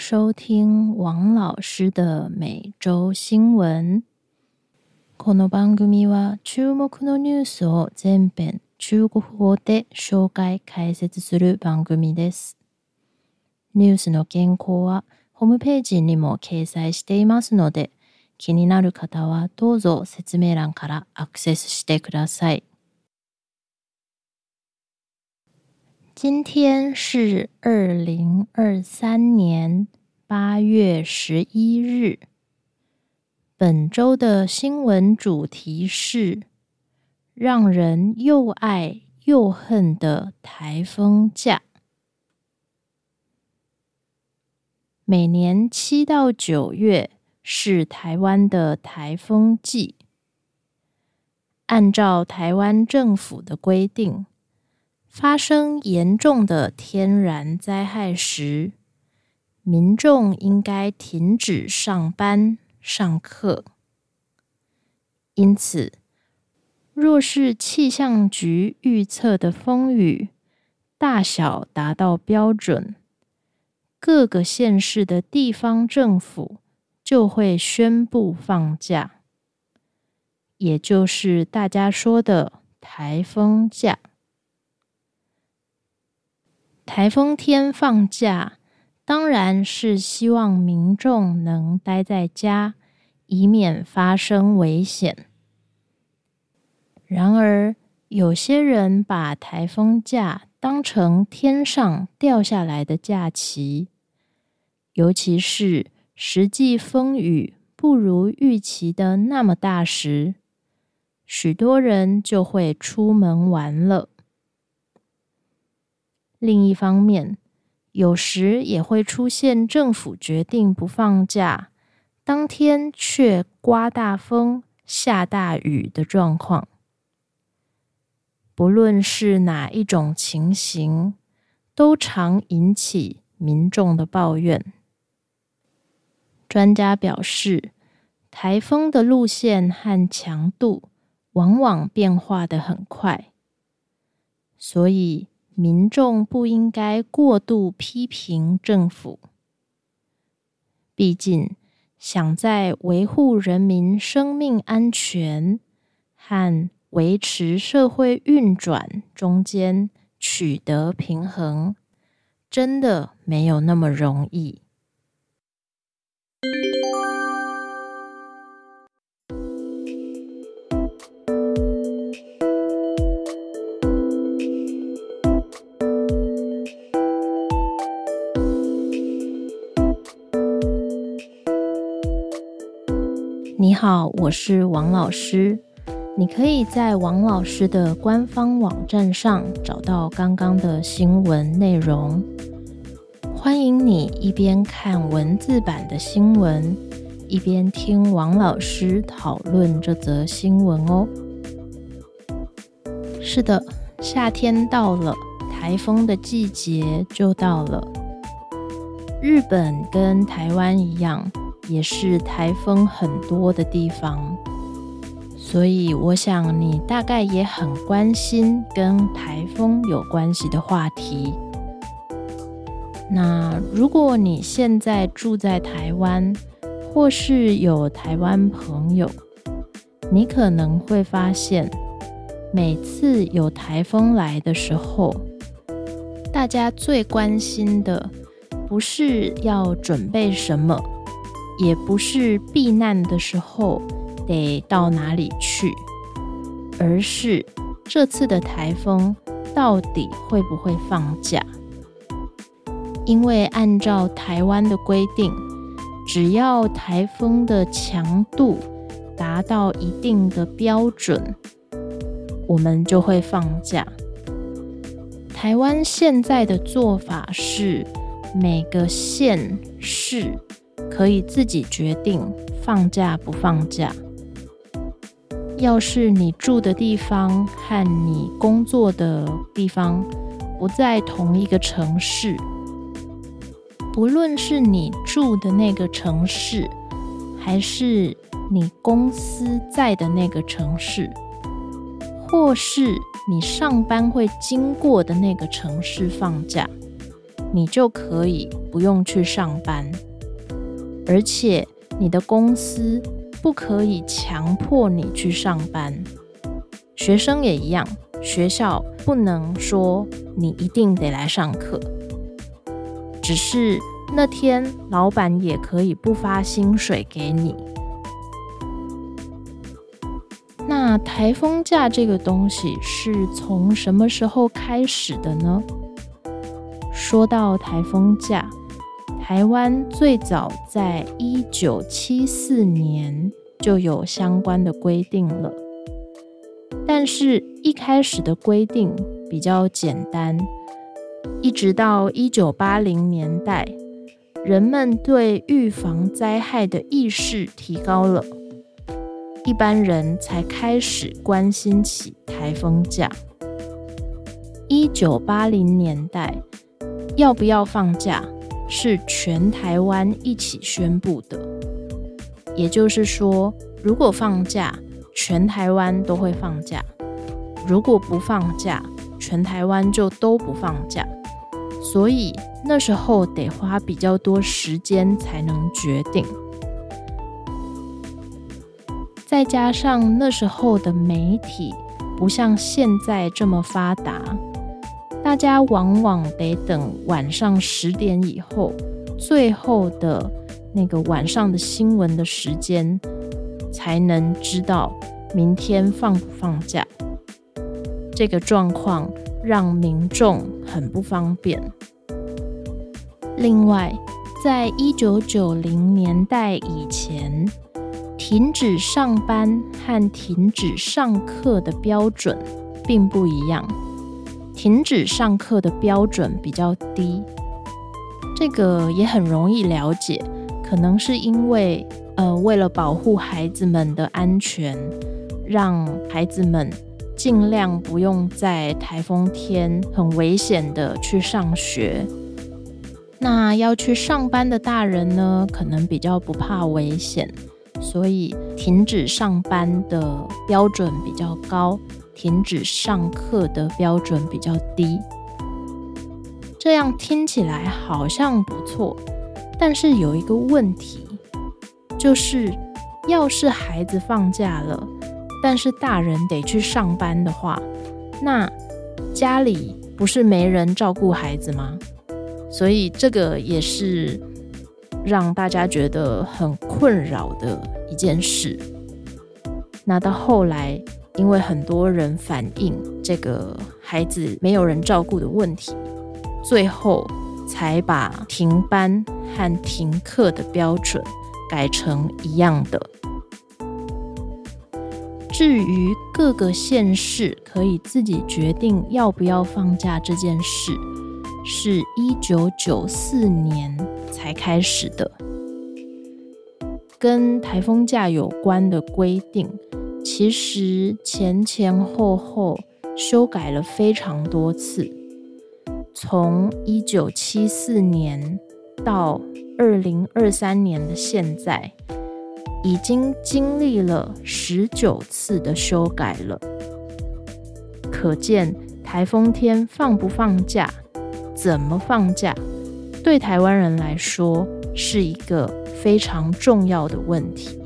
收听王老师的每周新闻。この番組は注目のニュースを全編中国語で紹介解説する番組です。ニュースの原稿はホームページにも掲載していますので、気になる方はどうぞ説明欄からアクセスしてください。今天是二零二三年八月十一日。本周的新闻主题是让人又爱又恨的台风假。每年七到九月是台湾的台风季，按照台湾政府的规定。发生严重的天然灾害时，民众应该停止上班、上课。因此，若是气象局预测的风雨大小达到标准，各个县市的地方政府就会宣布放假，也就是大家说的台风假。台风天放假，当然是希望民众能待在家，以免发生危险。然而，有些人把台风假当成天上掉下来的假期，尤其是实际风雨不如预期的那么大时，许多人就会出门玩了。另一方面，有时也会出现政府决定不放假，当天却刮大风、下大雨的状况。不论是哪一种情形，都常引起民众的抱怨。专家表示，台风的路线和强度往往变化的很快，所以。民众不应该过度批评政府，毕竟想在维护人民生命安全和维持社会运转中间取得平衡，真的没有那么容易。好，我是王老师。你可以在王老师的官方网站上找到刚刚的新闻内容。欢迎你一边看文字版的新闻，一边听王老师讨论这则新闻哦。是的，夏天到了，台风的季节就到了。日本跟台湾一样。也是台风很多的地方，所以我想你大概也很关心跟台风有关系的话题。那如果你现在住在台湾，或是有台湾朋友，你可能会发现，每次有台风来的时候，大家最关心的不是要准备什么。也不是避难的时候得到哪里去，而是这次的台风到底会不会放假？因为按照台湾的规定，只要台风的强度达到一定的标准，我们就会放假。台湾现在的做法是每个县市。可以自己决定放假不放假。要是你住的地方和你工作的地方不在同一个城市，不论是你住的那个城市，还是你公司在的那个城市，或是你上班会经过的那个城市放假，你就可以不用去上班，而且你的公司不可以强迫你去上班。学生也一样，学校不能说你一定得来上课，只是那天老板也可以不发薪水给你。那台风假这个东西是从什么时候开始的呢？说到台风假，台湾最早在一九七四年就有相关的规定了，但是一开始的规定比较简单，一直到一九八零年代，人们对预防灾害的意识提高了，一般人才开始关心起台风假。一九八零年代。要不要放假是全台湾一起宣布的，也就是说，如果放假，全台湾都会放假；如果不放假，全台湾就都不放假。所以那时候得花比较多时间才能决定，再加上那时候的媒体不像现在这么发达。大家往往得等晚上十点以后，最后的那个晚上的新闻的时间，才能知道明天放不放假。这个状况让民众很不方便。另外，在一九九零年代以前，停止上班和停止上课的标准并不一样。停止上课的标准比较低，这个也很容易了解，可能是因为呃，为了保护孩子们的安全，让孩子们尽量不用在台风天很危险的去上学。那要去上班的大人呢，可能比较不怕危险，所以停止上班的标准比较高。停止上课的标准比较低，这样听起来好像不错，但是有一个问题，就是要是孩子放假了，但是大人得去上班的话，那家里不是没人照顾孩子吗？所以这个也是让大家觉得很困扰的一件事。那到后来。因为很多人反映这个孩子没有人照顾的问题，最后才把停班和停课的标准改成一样的。至于各个县市可以自己决定要不要放假这件事，是一九九四年才开始的。跟台风假有关的规定。其实前前后后修改了非常多次，从一九七四年到二零二三年的现在，已经经历了十九次的修改了。可见台风天放不放假，怎么放假，对台湾人来说是一个非常重要的问题。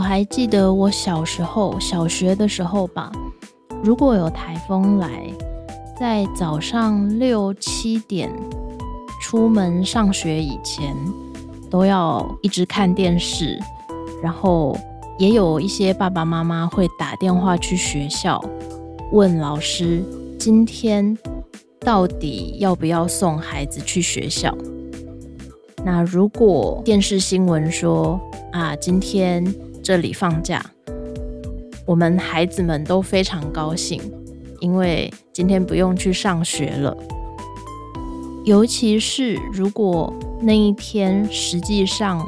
我还记得我小时候，小学的时候吧，如果有台风来，在早上六七点出门上学以前，都要一直看电视，然后也有一些爸爸妈妈会打电话去学校问老师，今天到底要不要送孩子去学校？那如果电视新闻说啊，今天。这里放假，我们孩子们都非常高兴，因为今天不用去上学了。尤其是如果那一天实际上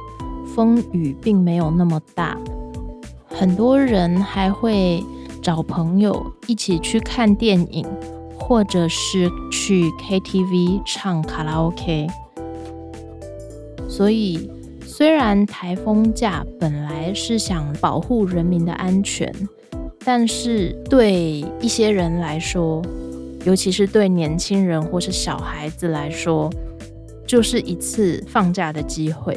风雨并没有那么大，很多人还会找朋友一起去看电影，或者是去 KTV 唱卡拉 OK。所以。虽然台风假本来是想保护人民的安全，但是对一些人来说，尤其是对年轻人或是小孩子来说，就是一次放假的机会。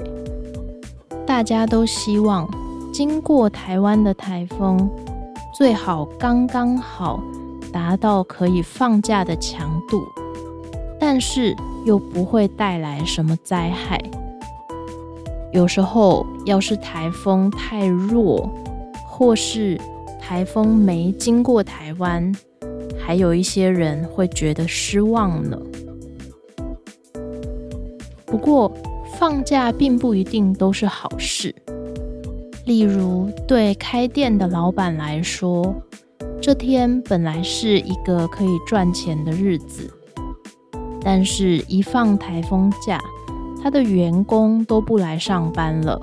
大家都希望经过台湾的台风，最好刚刚好达到可以放假的强度，但是又不会带来什么灾害。有时候，要是台风太弱，或是台风没经过台湾，还有一些人会觉得失望呢。不过，放假并不一定都是好事。例如，对开店的老板来说，这天本来是一个可以赚钱的日子，但是一放台风假，他的员工都不来上班了。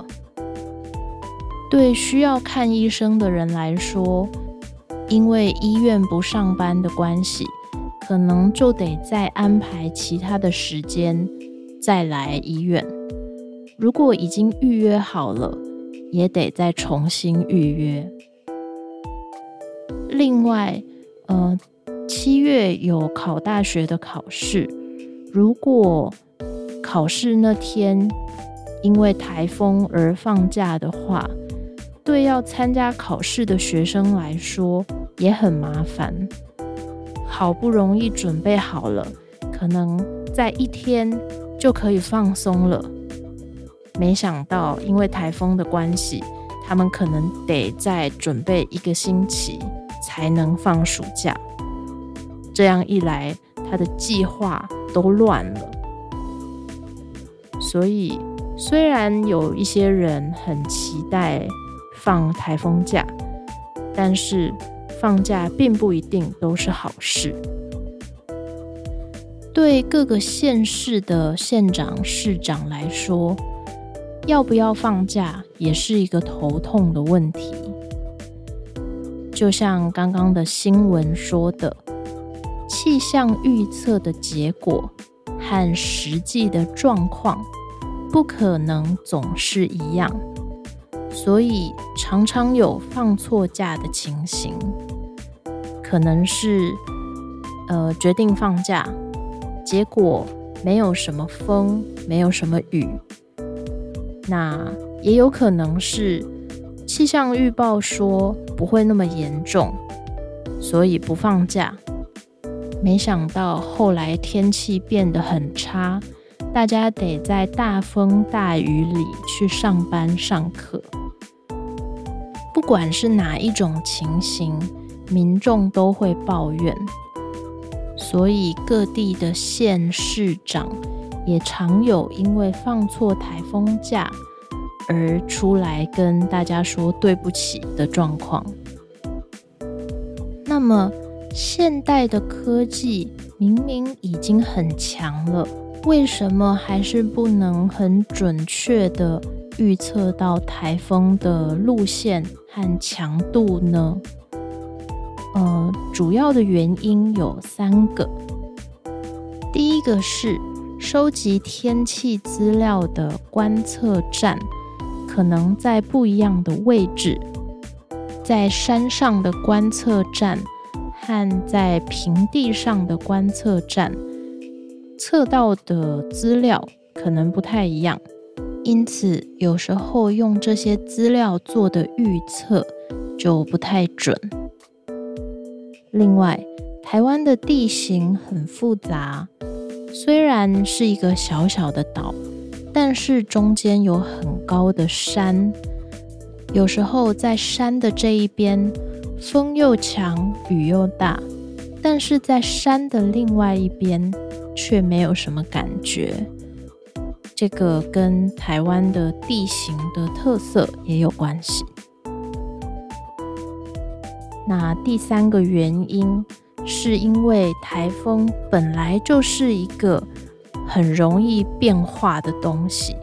对需要看医生的人来说，因为医院不上班的关系，可能就得再安排其他的时间再来医院。如果已经预约好了，也得再重新预约。另外，呃，七月有考大学的考试，如果考试那天因为台风而放假的话，对要参加考试的学生来说也很麻烦。好不容易准备好了，可能在一天就可以放松了。没想到，因为台风的关系，他们可能得再准备一个星期才能放暑假。这样一来，他的计划都乱了。所以，虽然有一些人很期待放台风假，但是放假并不一定都是好事。对各个县市的县长、市长来说，要不要放假也是一个头痛的问题。就像刚刚的新闻说的，气象预测的结果和实际的状况不可能总是一样，所以常常有放错假的情形。可能是呃决定放假，结果没有什么风，没有什么雨。那也有可能是气象预报说不会那么严重，所以不放假。没想到后来天气变得很差，大家得在大风大雨里去上班上课。不管是哪一种情形，民众都会抱怨，所以各地的县市长。也常有因为放错台风假而出来跟大家说对不起的状况。那么，现代的科技明明已经很强了，为什么还是不能很准确的预测到台风的路线和强度呢？呃，主要的原因有三个。第一个是。收集天气资料的观测站可能在不一样的位置，在山上的观测站和在平地上的观测站测到的资料可能不太一样，因此有时候用这些资料做的预测就不太准。另外，台湾的地形很复杂。虽然是一个小小的岛，但是中间有很高的山。有时候在山的这一边，风又强，雨又大；但是在山的另外一边，却没有什么感觉。这个跟台湾的地形的特色也有关系。那第三个原因。是因为台风本来就是一个很容易变化的东西，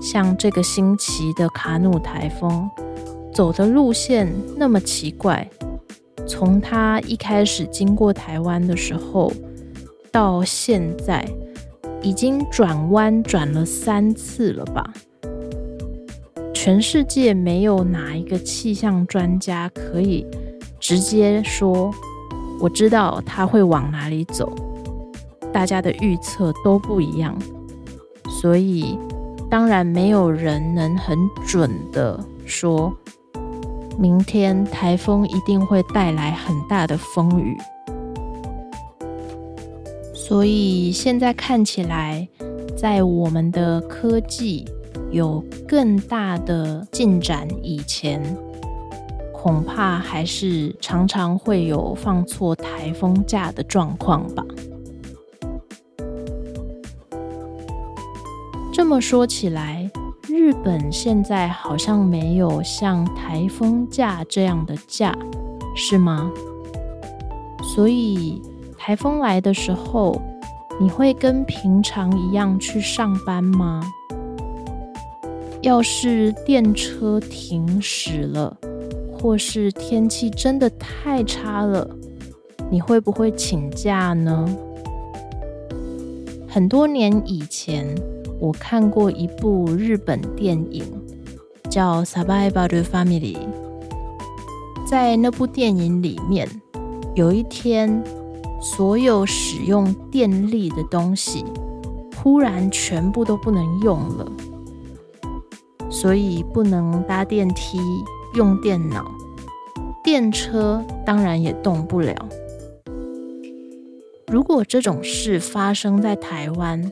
像这个星期的卡努台风走的路线那么奇怪，从它一开始经过台湾的时候到现在，已经转弯转了三次了吧？全世界没有哪一个气象专家可以直接说。我知道它会往哪里走，大家的预测都不一样，所以当然没有人能很准的说，明天台风一定会带来很大的风雨。所以现在看起来，在我们的科技有更大的进展以前。恐怕还是常常会有放错台风假的状况吧。这么说起来，日本现在好像没有像台风假这样的假，是吗？所以台风来的时候，你会跟平常一样去上班吗？要是电车停驶了？或是天气真的太差了，你会不会请假呢？很多年以前，我看过一部日本电影，叫《Survival Family》。在那部电影里面，有一天，所有使用电力的东西忽然全部都不能用了，所以不能搭电梯。用电脑，电车当然也动不了。如果这种事发生在台湾，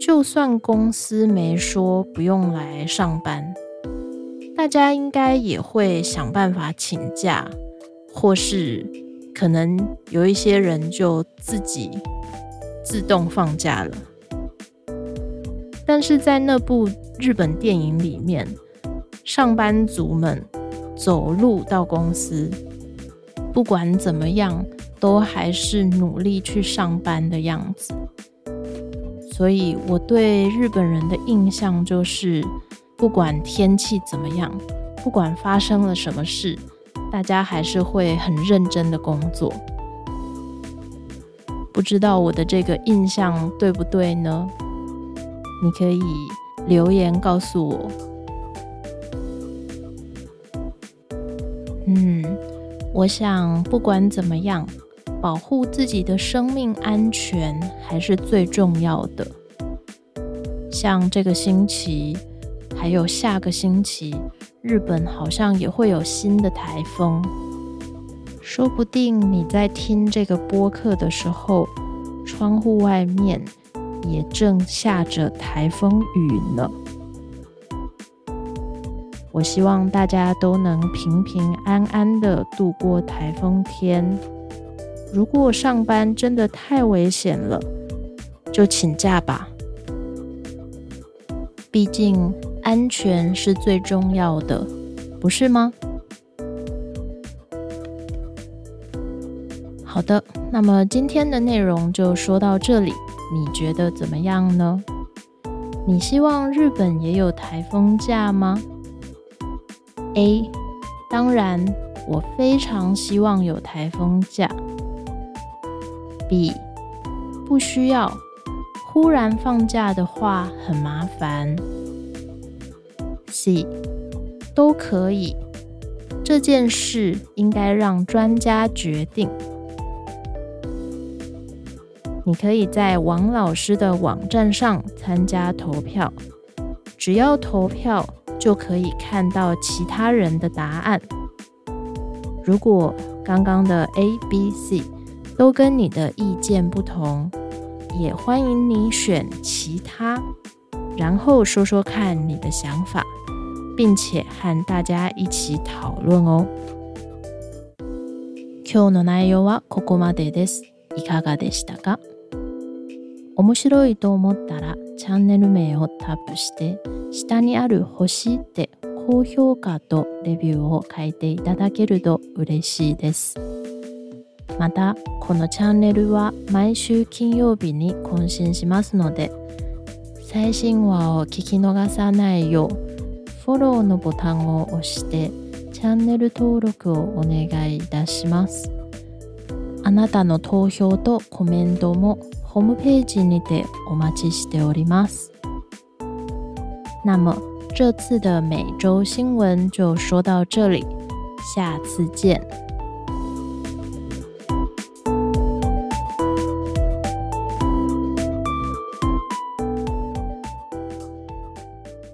就算公司没说不用来上班，大家应该也会想办法请假，或是可能有一些人就自己自动放假了。但是在那部日本电影里面。上班族们走路到公司，不管怎么样，都还是努力去上班的样子。所以我对日本人的印象就是，不管天气怎么样，不管发生了什么事，大家还是会很认真的工作。不知道我的这个印象对不对呢？你可以留言告诉我。嗯，我想不管怎么样，保护自己的生命安全还是最重要的。像这个星期，还有下个星期，日本好像也会有新的台风。说不定你在听这个播客的时候，窗户外面也正下着台风雨呢。我希望大家都能平平安安的度过台风天。如果上班真的太危险了，就请假吧。毕竟安全是最重要的，不是吗？好的，那么今天的内容就说到这里，你觉得怎么样呢？你希望日本也有台风假吗？A，当然，我非常希望有台风假。B，不需要，忽然放假的话很麻烦。C，都可以，这件事应该让专家决定。你可以在王老师的网站上参加投票，只要投票。就可以看到其他人的答案。如果刚刚的 A、B、C 都跟你的意见不同，也欢迎你选其他，然后说说看你的想法，并且和大家一起讨论哦。今日の内容はここまでです。いかがでしたか？面白いと思ったらチャンネル名をタップして下にある星で高評価とレビューを書いていただけると嬉しいです。また、このチャンネルは毎週金曜日に更新します。ので、最新話を聞き逃さないよう、フォローのボタンを押して、チャンネル登録をお願いいたします。あなたの投票とコメントもホームページにてお待ちしております。那么这次的每周新闻就说到这里，下次见。